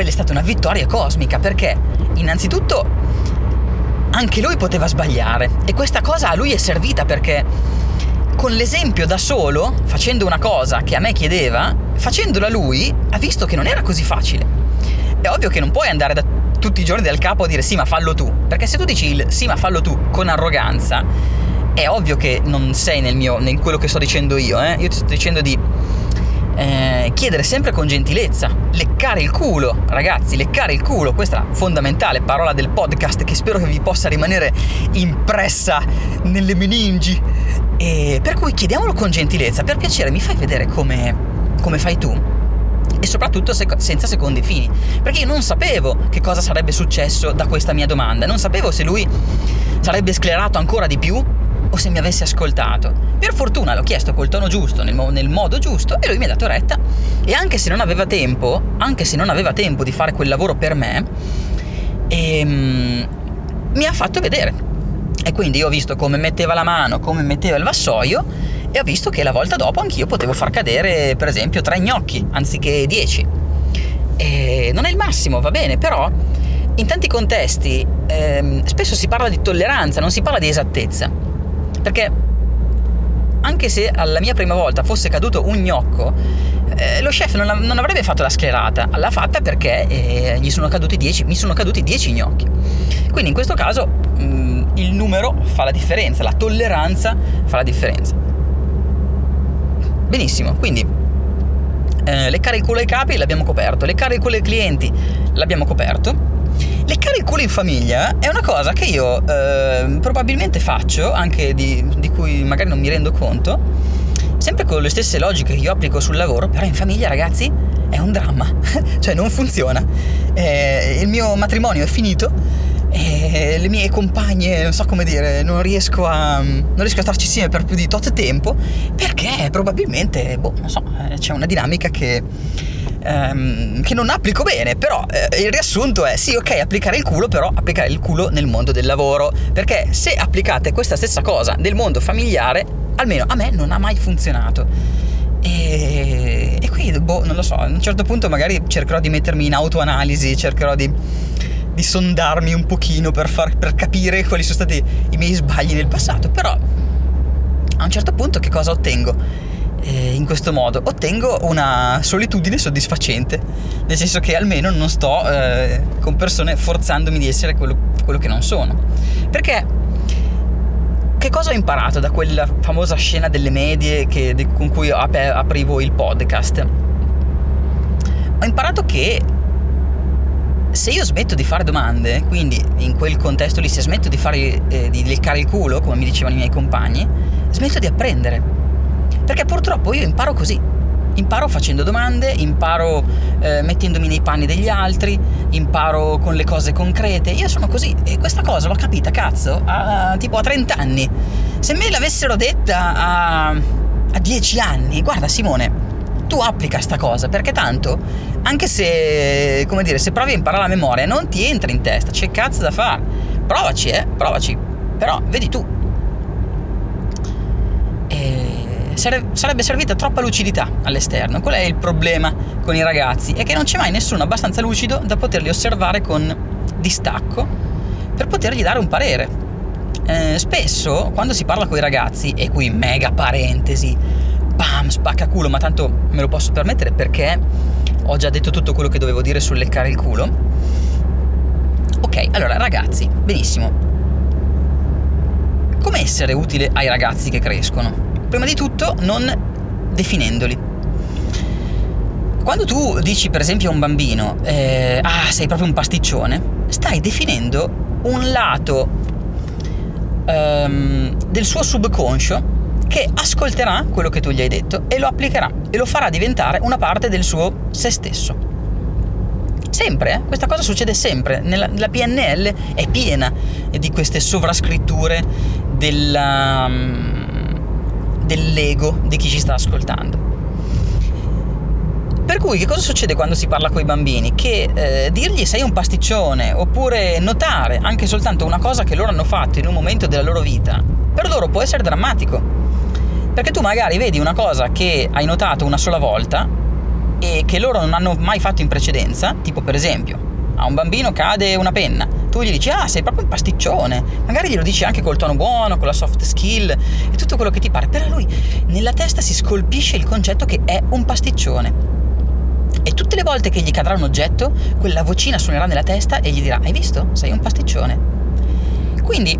quella è stata una vittoria cosmica perché innanzitutto anche lui poteva sbagliare e questa cosa a lui è servita perché con l'esempio da solo, facendo una cosa che a me chiedeva, facendola lui, ha visto che non era così facile. È ovvio che non puoi andare da tutti i giorni dal capo a dire sì ma fallo tu, perché se tu dici il sì ma fallo tu con arroganza, è ovvio che non sei nel mio, in quello che sto dicendo io, eh? io ti sto dicendo di eh, chiedere sempre con gentilezza, leccare il culo, ragazzi, leccare il culo, questa fondamentale parola del podcast che spero che vi possa rimanere impressa nelle meningi. E per cui chiediamolo con gentilezza, per piacere mi fai vedere come, come fai tu? E soprattutto sec- senza secondi fini, perché io non sapevo che cosa sarebbe successo da questa mia domanda, non sapevo se lui sarebbe sclerato ancora di più o se mi avesse ascoltato. Per fortuna l'ho chiesto col tono giusto, nel, mo- nel, modo giusto, e lui mi ha dato retta. E anche se non aveva tempo, anche se non aveva tempo di fare quel lavoro per me, ehm, mi ha fatto vedere. E quindi io ho visto come metteva la mano, come metteva il vassoio, e ho visto che la volta dopo anch'io potevo far cadere, per esempio, tre gnocchi anziché dieci. E non è il massimo, va bene, però in tanti contesti ehm, spesso si parla di tolleranza, non si parla di esattezza. Perché anche se alla mia prima volta fosse caduto un gnocco, eh, lo chef non, non, avrebbe fatto la sclerata, l'ha fatta perché eh, sono 10, mi sono caduti 10 gnocchi. Quindi in questo caso mh, mm, il numero fa la differenza, la tolleranza fa la differenza. Benissimo, quindi eh, leccare il culo ai capi l'abbiamo coperto, leccare il culo ai clienti l'abbiamo coperto Leccare il culo in famiglia è una cosa che io eh, probabilmente faccio, anche di, di cui magari non mi rendo conto, sempre con le stesse logiche che io applico sul lavoro, però in famiglia ragazzi è un dramma, cioè non funziona. Eh, il mio matrimonio è finito e le mie compagne, non so come dire, non riesco a, non riesco a starci insieme per più di tot tempo perché probabilmente, boh, non so, eh, c'è una dinamica che ehm, che non applico bene, però eh, il riassunto è sì, ok, applicare il culo, però applicare il culo nel mondo del lavoro, perché se applicate questa stessa cosa nel mondo familiare, almeno a me non ha mai funzionato. E, e qui, boh, non lo so, a un certo punto magari cercherò di mettermi in autoanalisi, cercherò di, di sondarmi un pochino per, far, per capire quali sono stati i miei sbagli nel passato, però a un certo punto che cosa ottengo? eh, in questo modo ottengo una solitudine soddisfacente, nel senso che almeno non sto eh, con persone forzandomi di essere quello, quello che non sono. Perché che cosa ho imparato da quella famosa scena delle medie che, de, con cui ap- aprivo il podcast? Ho imparato che se io smetto di fare domande, quindi in quel contesto lì se smetto di, fare, eh, di leccare il culo, come mi dicevano i miei compagni, smetto di apprendere perché purtroppo io imparo così. Imparo facendo domande, imparo eh, mettendomi nei panni degli altri, imparo con le cose concrete. Io sono così e questa cosa l'ho capita, cazzo, a, tipo a 30 anni. Se me l'avessero detta a, a 10 anni, guarda Simone, tu applica sta cosa perché tanto anche se come dire se provi a imparare la memoria non ti entra in testa c'è cazzo da fare provaci eh provaci però vedi tu e sarebbe servita troppa lucidità all'esterno. Qual è il problema con i ragazzi? È che non c'è mai nessuno abbastanza lucido da poterli osservare con distacco per potergli dare un parere. Eh, spesso quando si parla con i ragazzi, e qui mega parentesi, bam, spacca culo, ma tanto me lo posso permettere perché ho già detto tutto quello che dovevo dire sul leccare il culo. Ok, allora ragazzi, benissimo. Come essere utile ai ragazzi che crescono? Prima di tutto non definendoli. Quando tu dici per esempio a un bambino, eh, ah sei proprio un pasticcione, stai definendo un lato ehm, del suo subconscio che ascolterà quello che tu gli hai detto e lo applicherà e lo farà diventare una parte del suo se stesso. Sempre, eh? questa cosa succede sempre. Nella, la PNL è piena di queste sovrascritture della, dell'ego di chi ci sta ascoltando. Per cui che cosa succede quando si parla con i bambini? Che eh, dirgli sei un pasticcione oppure notare anche soltanto una cosa che loro hanno fatto in un momento della loro vita, per loro può essere drammatico. Perché tu magari vedi una cosa che hai notato una sola volta e che loro non hanno mai fatto in precedenza, tipo per esempio a un bambino cade una penna, tu gli dici ah sei proprio un pasticcione, magari glielo dici anche col tono buono, con la soft skill e tutto quello che ti pare, però lui nella testa si scolpisce il concetto che è un pasticcione. E tutte le volte che gli cadrà un oggetto, quella vocina suonerà nella testa e gli dirà hai visto? Sei un pasticcione. Quindi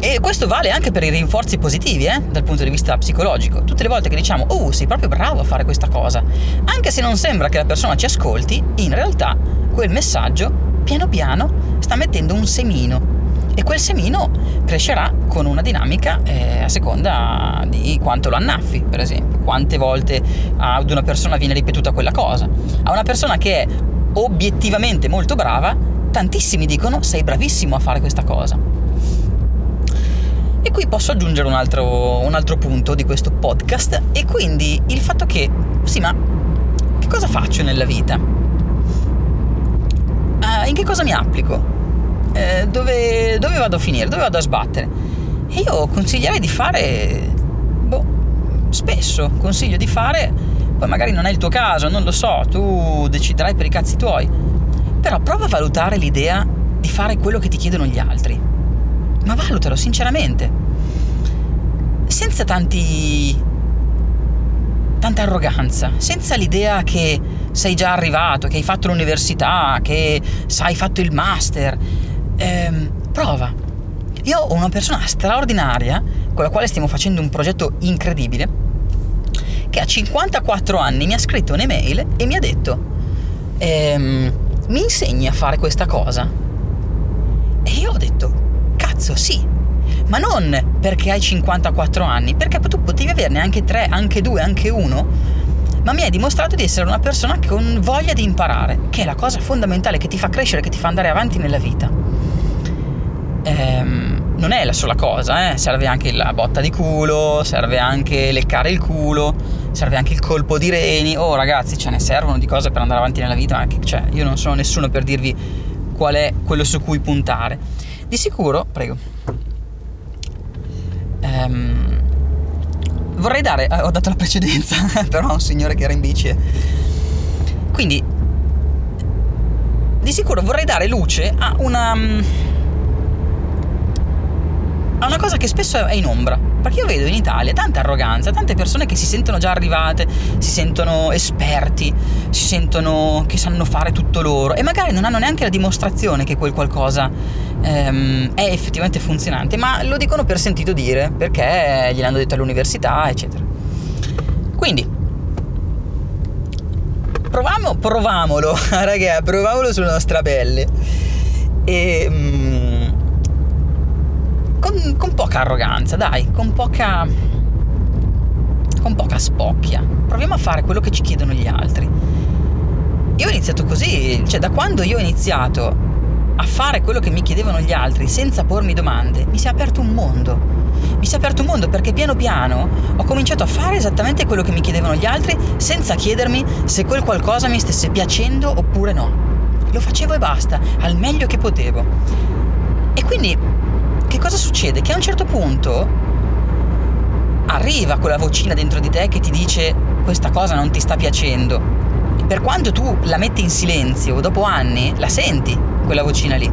e questo vale anche per i rinforzi positivi, eh, dal punto di vista psicologico. Tutte le volte che diciamo, oh, sei proprio bravo a fare questa cosa, anche se non sembra che la persona ci ascolti, in realtà quel messaggio, piano piano, sta mettendo un semino. E quel semino crescerà con una dinamica eh, a seconda di quanto lo annaffi, per esempio. Quante volte ad una persona viene ripetuta quella cosa. A una persona che è obiettivamente molto brava, tantissimi dicono sei bravissimo a fare questa cosa qui posso aggiungere un altro, un altro punto di questo podcast e quindi il fatto che, sì, ma che cosa faccio nella vita? Uh, in che cosa mi applico? Uh, dove, dove, vado a finire? Dove vado a sbattere? E io consiglierei di fare, boh, spesso consiglio di fare, poi magari non è il tuo caso, non lo so, tu deciderai per i cazzi tuoi, però prova a valutare l'idea di fare quello che ti chiedono gli altri ma valutalo sinceramente, senza tanti tanta arroganza, senza l'idea che sei già arrivato, che hai fatto l'università, che hai fatto il master. Ehm, prova. Io ho una persona straordinaria con la quale stiamo facendo un progetto incredibile che a 54 anni mi ha scritto un'email e mi ha detto ehm, mi insegni a fare questa cosa? E io ho detto Cazzo, sì. Ma non perché hai 54 anni, perché tu potevi averne anche 3, anche 2, anche 1, ma mi hai dimostrato di essere una persona con voglia di imparare, che è la cosa fondamentale che ti fa crescere, che ti fa andare avanti nella vita. Ehm, non è la sola cosa, eh? serve anche la botta di culo, serve anche leccare il culo, serve anche il colpo di reni. Oh ragazzi, ce ne servono di cose per andare avanti nella vita, ma che, cioè, io non sono nessuno per dirvi qual è quello su cui puntare di sicuro, prego. Ehm, vorrei dare, eh, ho dato la precedenza, però a un signore che era in bici. Quindi, di sicuro vorrei dare luce a una... a una cosa che spesso è in ombra perché io vedo in Italia tanta arroganza, tante persone che si sentono già arrivate, si sentono esperti, si sentono che sanno fare tutto loro e magari non hanno neanche la dimostrazione che quel qualcosa ehm, è effettivamente funzionante, ma lo dicono per sentito dire, perché gliel'hanno detto all'università, eccetera. Quindi, proviamo, provamolo, raga, proviamolo sulla nostra pelle. E... Con, con poca arroganza, dai, con poca con poca spocchia. Proviamo a fare quello che ci chiedono gli altri. Io ho iniziato così, cioè da quando io ho iniziato a fare quello che mi chiedevano gli altri senza pormi domande, mi si è aperto un mondo. Mi si è aperto un mondo perché piano piano ho cominciato a fare esattamente quello che mi chiedevano gli altri senza chiedermi se quel qualcosa mi stesse piacendo oppure no. Lo facevo e basta, al meglio che potevo. E quindi che cosa succede? Che a un certo punto arriva quella vocina dentro di te che ti dice questa cosa non ti sta piacendo. Per quanto tu la metti in silenzio, dopo anni la senti quella vocina lì.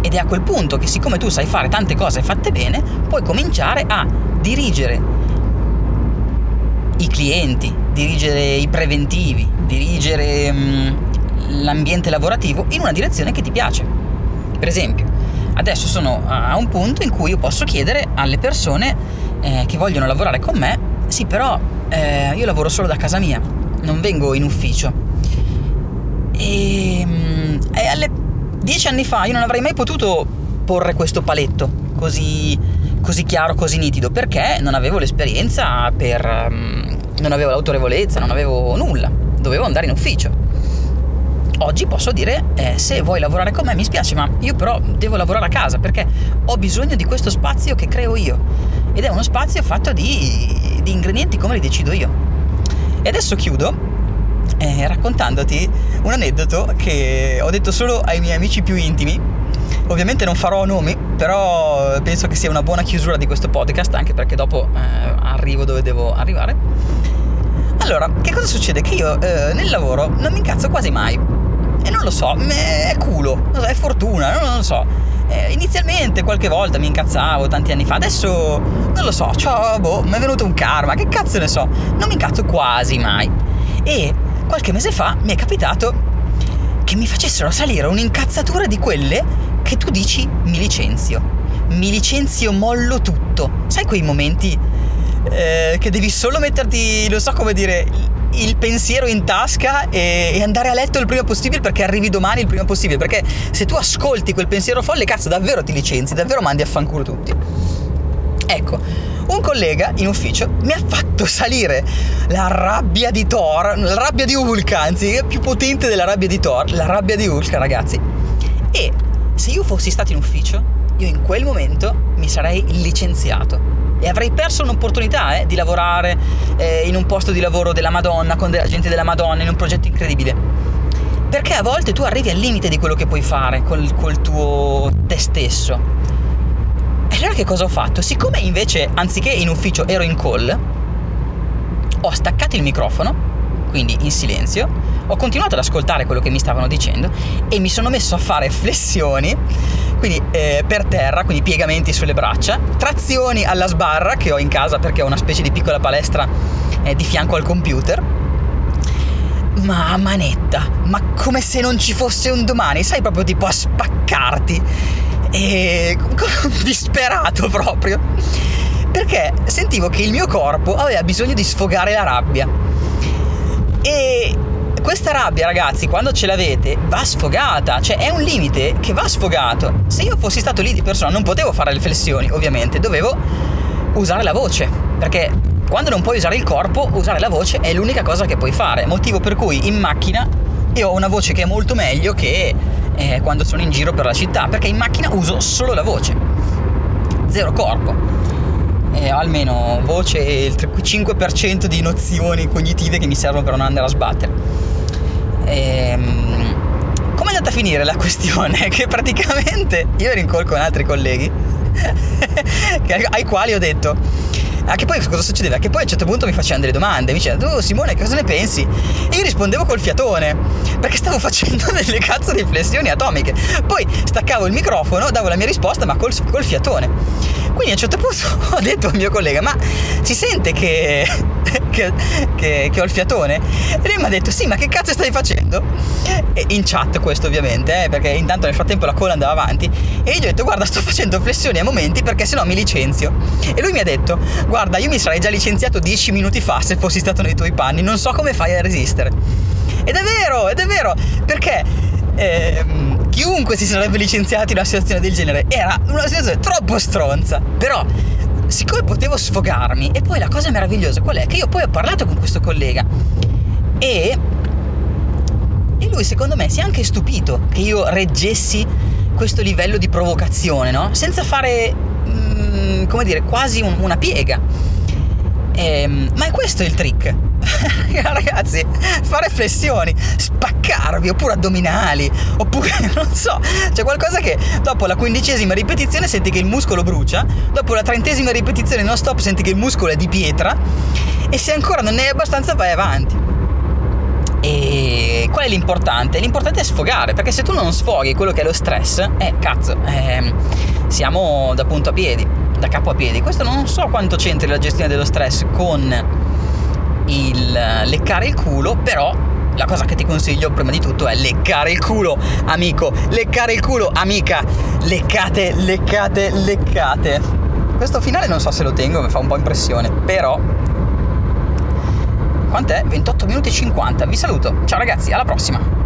Ed è a quel punto che siccome tu sai fare tante cose fatte bene, puoi cominciare a dirigere i clienti, dirigere i preventivi, dirigere mh, mm, l'ambiente lavorativo in una direzione che ti piace. Per esempio, Adesso sono a un punto in cui io posso chiedere alle persone eh, che vogliono lavorare con me, sì però eh, io lavoro solo da casa mia, non vengo in ufficio. E, mm, e alle dieci anni fa io non avrei mai potuto porre questo paletto così, così chiaro, così nitido, perché non avevo l'esperienza per... Um, non avevo l'autorevolezza, non avevo nulla, dovevo andare in ufficio oggi posso dire eh, se vuoi lavorare con me mi spiace ma io però devo lavorare a casa perché ho bisogno di questo spazio che creo io ed è uno spazio fatto di, di ingredienti come li decido io e adesso chiudo eh, raccontandoti un aneddoto che ho detto solo ai miei amici più intimi ovviamente non farò nomi però penso che sia una buona chiusura di questo podcast anche perché dopo eh, arrivo dove devo arrivare Allora, che cosa succede? Che io eh, nel lavoro non mi incazzo quasi mai. E non lo so, è culo, è fortuna, non lo so. Eh, inizialmente qualche volta mi incazzavo tanti anni fa, adesso non lo so, cioè, boh, mi è venuto un karma, che cazzo ne so, non mi incazzo quasi mai. E qualche mese fa mi è capitato che mi facessero salire un'incazzatura di quelle che tu dici mi licenzio. Mi licenzio, mollo tutto. Sai quei momenti eh, che devi solo metterti, non so come dire, il pensiero in tasca e, e, andare a letto il prima possibile perché arrivi domani il prima possibile. Perché se tu ascolti quel pensiero folle, cazzo, davvero ti licenzi, davvero mandi a fanculo tutti. Ecco, un collega in ufficio mi ha fatto salire la rabbia di Thor, la rabbia di Hulk, anzi, è più potente della rabbia di Thor, la rabbia di Hulk, ragazzi. E se io fossi stato in ufficio, io in quel momento mi sarei licenziato e avrei perso un'opportunità eh, di lavorare eh, in un posto di lavoro della Madonna, con della gente della Madonna, in un progetto incredibile. Perché a volte tu arrivi al limite di quello che puoi fare col, col tuo te stesso. E allora che cosa ho fatto? Siccome invece, anziché in ufficio, ero in call, ho staccato il microfono quindi in silenzio, ho continuato ad ascoltare quello che mi stavano dicendo e mi sono messo a fare flessioni, quindi eh, per terra, quindi piegamenti sulle braccia, trazioni alla sbarra che ho in casa perché ho una specie di piccola palestra eh, di fianco al computer. Ma a manetta, ma come se non ci fosse un domani, sai proprio tipo a spaccarti. E disperato proprio. Perché sentivo che il mio corpo aveva bisogno di sfogare la rabbia e questa rabbia, ragazzi, quando ce l'avete, va sfogata, cioè è un limite che va sfogato. Se io fossi stato lì di persona, non potevo fare le flessioni, ovviamente, dovevo usare la voce, perché quando non puoi usare il corpo, usare la voce è l'unica cosa che puoi fare. Motivo per cui in macchina io ho una voce che è molto meglio che eh, quando sono in giro per la città, perché in macchina uso solo la voce, zero corpo eh, almeno voce e il 5% di nozioni cognitive che mi servono per non andare a sbattere. Ehm, come è andata a finire la questione? Che praticamente io ero in call con altri colleghi ai quali ho detto Ah, che poi cosa succedeva? Che poi a un certo punto mi facevano delle domande, mi dicevano, tu Simone cosa ne pensi? E io rispondevo col fiatone, perché stavo facendo delle cazzo di flessioni atomiche. Poi staccavo il microfono, davo la mia risposta, ma col, col fiatone. Quindi a un certo punto ho detto al mio collega, ma si sente che, che, che, che ho il fiatone? E lui mi ha detto, sì, ma che cazzo stai facendo? E in chat questo ovviamente, eh, perché intanto nel frattempo la cola andava avanti. E io gli ho detto, guarda, sto facendo flessioni a momenti perché sennò mi licenzio. E lui mi ha detto, guarda, io mi sarei già licenziato dieci minuti fa se fossi stato nei tuoi panni, non so come fai a resistere. Ed è vero, ed è vero, perché eh, chiunque si sarebbe licenziato in una situazione del genere era una situazione troppo stronza. Però, siccome potevo sfogarmi, e poi la cosa meravigliosa qual è? Che io poi ho parlato con questo collega e, e lui secondo me si è anche stupito che io reggessi questo livello di provocazione, no? Senza fare Mm, come dire, quasi un, una piega. Ehm, ma è questo il trick. Ragazzi, fare flessioni, spaccarvi, oppure addominali, oppure non so, c'è qualcosa che dopo la quindicesima ripetizione senti che il muscolo brucia, dopo la trentesima ripetizione non stop senti che il muscolo è di pietra e se ancora non ne è abbastanza vai avanti. E qual è l'importante? L'importante è sfogare, perché se tu non sfoghi quello che è lo stress, eh cazzo, eh, siamo da punto a piedi, da capo a piedi. Questo non so quanto c'entri la gestione dello stress con il leccare il culo, però la cosa che ti consiglio prima di tutto è leccare il culo, amico, leccare il culo, amica, leccate, leccate, leccate. Questo finale non so se lo tengo, mi fa un po' impressione, però quant'è? 28 minuti e 50. Vi saluto. Ciao ragazzi, alla prossima.